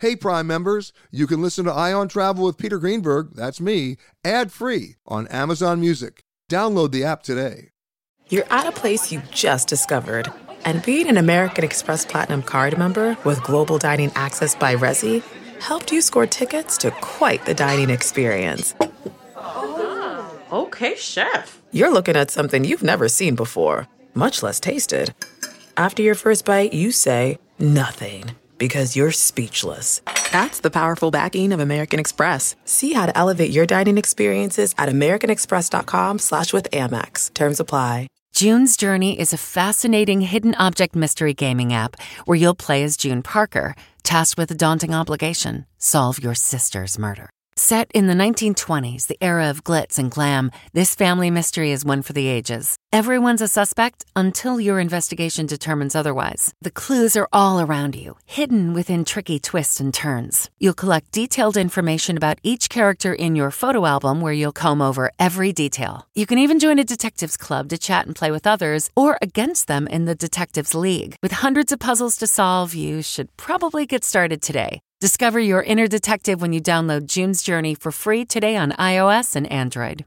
Hey, Prime members, you can listen to Eye on Travel with Peter Greenberg, that's me, ad free on Amazon Music. Download the app today. You're at a place you just discovered, and being an American Express Platinum card member with global dining access by Resy helped you score tickets to quite the dining experience. Oh, okay, chef. You're looking at something you've never seen before, much less tasted. After your first bite, you say, Nothing because you're speechless. That's the powerful backing of American Express. See how to elevate your dining experiences at americanexpress.com slash with Amex. Terms apply. June's Journey is a fascinating hidden object mystery gaming app where you'll play as June Parker, tasked with a daunting obligation, solve your sister's murder. Set in the 1920s, the era of glitz and glam, this family mystery is one for the ages. Everyone's a suspect until your investigation determines otherwise. The clues are all around you, hidden within tricky twists and turns. You'll collect detailed information about each character in your photo album where you'll comb over every detail. You can even join a detectives club to chat and play with others or against them in the Detectives League. With hundreds of puzzles to solve, you should probably get started today. Discover your inner detective when you download June's Journey for free today on iOS and Android.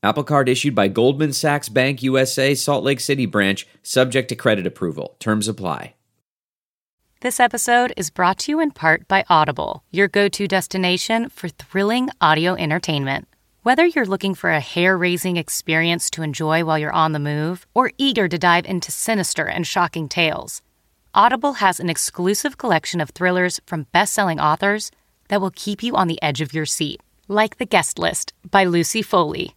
Apple Card issued by Goldman Sachs Bank USA, Salt Lake City branch, subject to credit approval. Terms apply. This episode is brought to you in part by Audible, your go to destination for thrilling audio entertainment. Whether you're looking for a hair raising experience to enjoy while you're on the move or eager to dive into sinister and shocking tales, Audible has an exclusive collection of thrillers from best selling authors that will keep you on the edge of your seat, like The Guest List by Lucy Foley.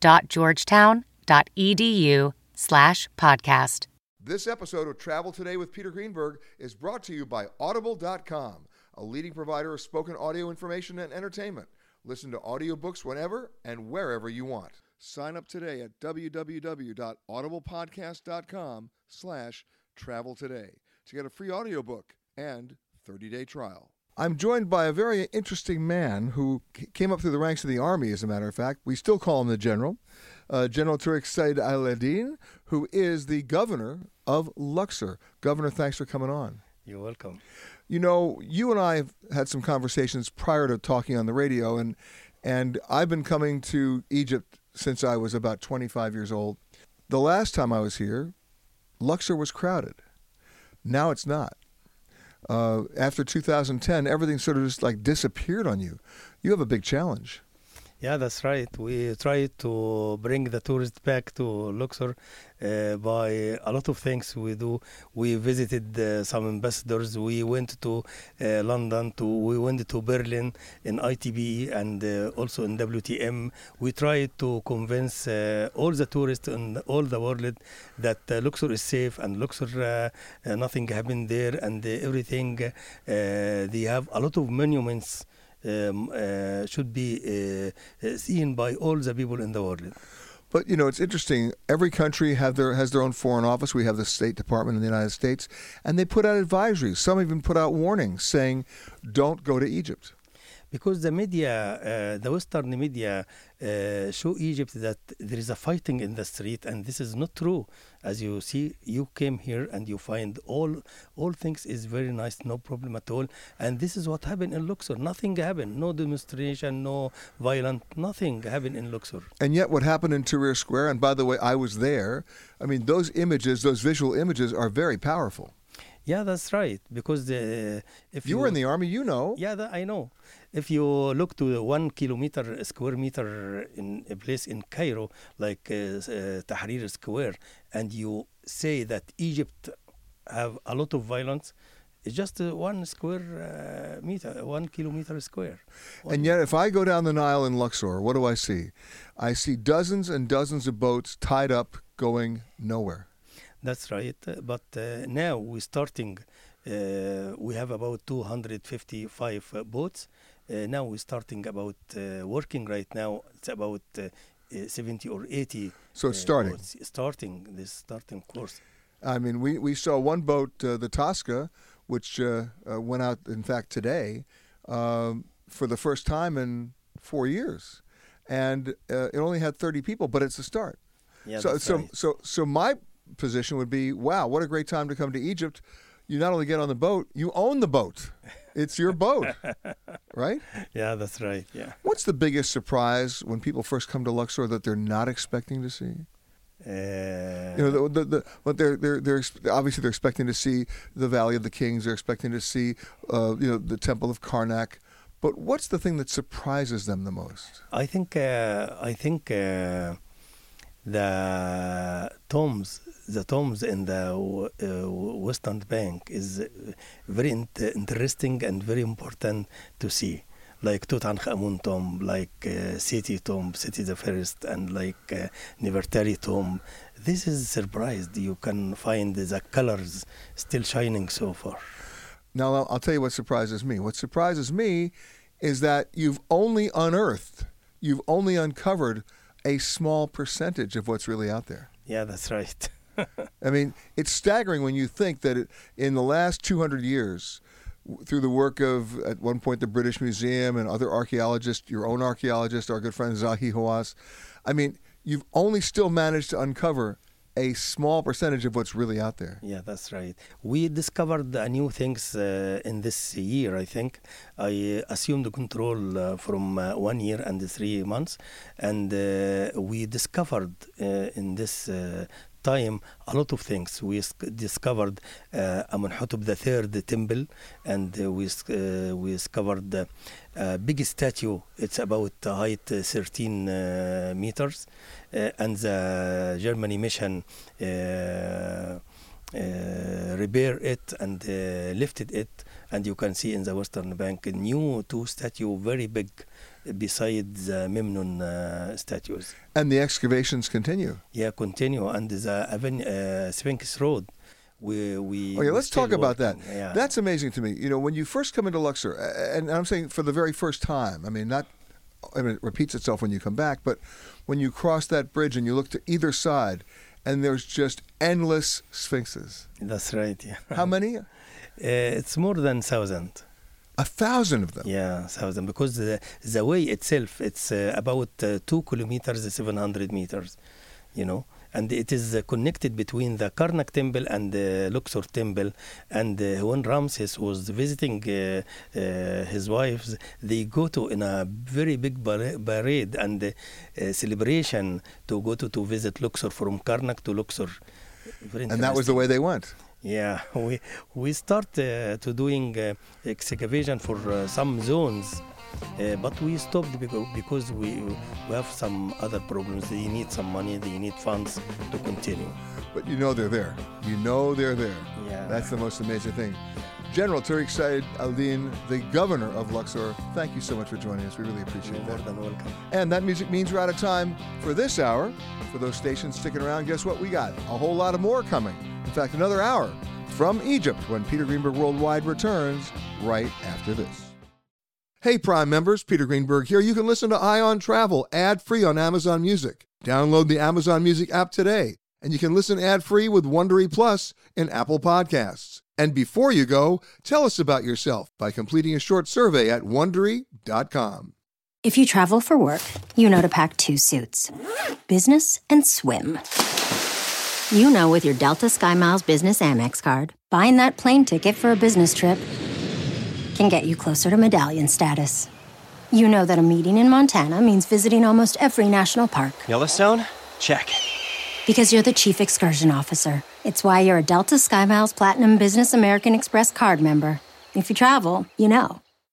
scs.georgetown.edu slash podcast. This episode of Travel Today with Peter Greenberg is brought to you by Audible.com, a leading provider of spoken audio information and entertainment. Listen to audiobooks whenever and wherever you want. Sign up today at www.audiblepodcast.com slash travel today to get a free audiobook and 30-day trial. I'm joined by a very interesting man who came up through the ranks of the army, as a matter of fact. We still call him the general, uh, General Tariq Said Al Eddin, who is the governor of Luxor. Governor, thanks for coming on. You're welcome. You know, you and I have had some conversations prior to talking on the radio, and and I've been coming to Egypt since I was about 25 years old. The last time I was here, Luxor was crowded. Now it's not uh, after 2010, everything sort of just like disappeared on you. You have a big challenge. Yeah, that's right. We try to bring the tourists back to Luxor uh, by a lot of things we do. We visited uh, some ambassadors. We went to uh, London. To we went to Berlin in ITB and uh, also in WTM. We tried to convince uh, all the tourists in all the world that uh, Luxor is safe and Luxor nothing happened there and everything. they have a lot of monuments um, uh, should be uh, uh, seen by all the people in the world. But you know, it's interesting. Every country have their has their own foreign office. We have the State Department in the United States, and they put out advisories. Some even put out warnings saying, "Don't go to Egypt." Because the media, uh, the Western media, uh, show Egypt that there is a fighting in the street, and this is not true. As you see, you came here and you find all all things is very nice, no problem at all. And this is what happened in Luxor. Nothing happened, no demonstration, no violent, nothing happened in Luxor. And yet, what happened in Tahrir Square, and by the way, I was there, I mean, those images, those visual images are very powerful. Yeah, that's right. Because the, if You were in the army, you know. Yeah, that I know. If you look to the one kilometer square meter in a place in Cairo, like uh, uh, Tahrir Square, and you say that Egypt have a lot of violence, it's just uh, one square uh, meter, one kilometer square. And yet, if I go down the Nile in Luxor, what do I see? I see dozens and dozens of boats tied up going nowhere. That's right. But uh, now we're starting. Uh, we have about 255 uh, boats. Uh, now we're starting about uh, working right now. It's about uh, uh, 70 or 80. So it's starting. boats starting this starting course. I mean, we, we saw one boat, uh, the Tosca, which uh, uh, went out, in fact, today um, for the first time in four years. And uh, it only had 30 people, but it's a start. Yeah, so, so, right. so, so my position would be, wow, what a great time to come to Egypt. You not only get on the boat, you own the boat. It's your boat, right? Yeah, that's right. Yeah. What's the biggest surprise when people first come to Luxor that they're not expecting to see? Uh, You know, the, the, the, but they're they're they're obviously they're expecting to see the Valley of the Kings. They're expecting to see, uh, you know, the Temple of Karnak. But what's the thing that surprises them the most? I think uh, I think uh, the tombs the tombs in the uh, Western Bank is very int- interesting and very important to see. Like Tutankhamun tomb, like uh, Seti tomb, Seti the First, and like uh, Nefertari tomb. This is surprised. You can find the colors still shining so far. Now I'll tell you what surprises me. What surprises me is that you've only unearthed, you've only uncovered a small percentage of what's really out there. Yeah, that's right. I mean, it's staggering when you think that it, in the last 200 years, w- through the work of, at one point, the British Museum and other archaeologists, your own archaeologist, our good friend Zahi Hawass, I mean, you've only still managed to uncover a small percentage of what's really out there. Yeah, that's right. We discovered uh, new things uh, in this year, I think. I uh, assumed control uh, from uh, one year and three months, and uh, we discovered in this time a lot of things. We discovered uh, Amenhotep III temple, and uh, we uh, we discovered uh, a big statue. It's about uh, height uh, 13 uh, meters, uh, and the Germany mission. Uh, uh, repair it and uh, lifted it and you can see in the western bank a new two statue very big beside the memnon uh, statues And the excavations continue. yeah continue and the Aven- uh, sphinx road we we Okay, let's talk still about that. yeah That's amazing to me. You know, when you first come into Luxor, and I'm saying for the very first time, I mean, not, I mean, it repeats itself when you come back, but when you cross that bridge and you look to either side, and there's just endless sphinxes. that's right yeah How many? uh, it's more than thousand A thousand of them. Yeah, thousand because the the way itself it's uh, about uh, two kilometers, seven hundred meters, you know, and it is uh, connected between the Karnak temple and the Luxor temple. And uh, when Ramses was visiting uh, uh, his wives, they go to in a very big parade and celebration to go to to visit Luxor from Karnak to Luxor. And that was the way they went. Yeah, we we start uh, to doing uh, excavation for uh, some zones, uh, but we stopped because, because we we have some other problems. They need some money. They need funds to continue. But you know they're there. You know they're there. Yeah. That's the most amazing thing. General Tariq Said Aldin, the governor of Luxor, thank you so much for joining us. We really appreciate You're more that. than welcome. And that music means we're out of time for this hour. For those stations sticking around, guess what? We got a whole lot of more coming. In fact, another hour from Egypt when Peter Greenberg Worldwide returns right after this. Hey, Prime members, Peter Greenberg here. You can listen to Eye on Travel ad free on Amazon Music. Download the Amazon Music app today And you can listen ad-free with Wondery Plus in Apple Podcasts. And before you go, tell us about yourself by completing a short survey at wondery.com. If you travel for work, you know to pack two suits business and swim. You know, with your Delta SkyMiles Business Amex card, buying that plane ticket for a business trip can get you closer to medallion status. You know that a meeting in Montana means visiting almost every national park. Yellowstone? Check. Because you're the chief excursion officer. It's why you're a Delta SkyMiles Platinum Business American Express card member. If you travel, you know.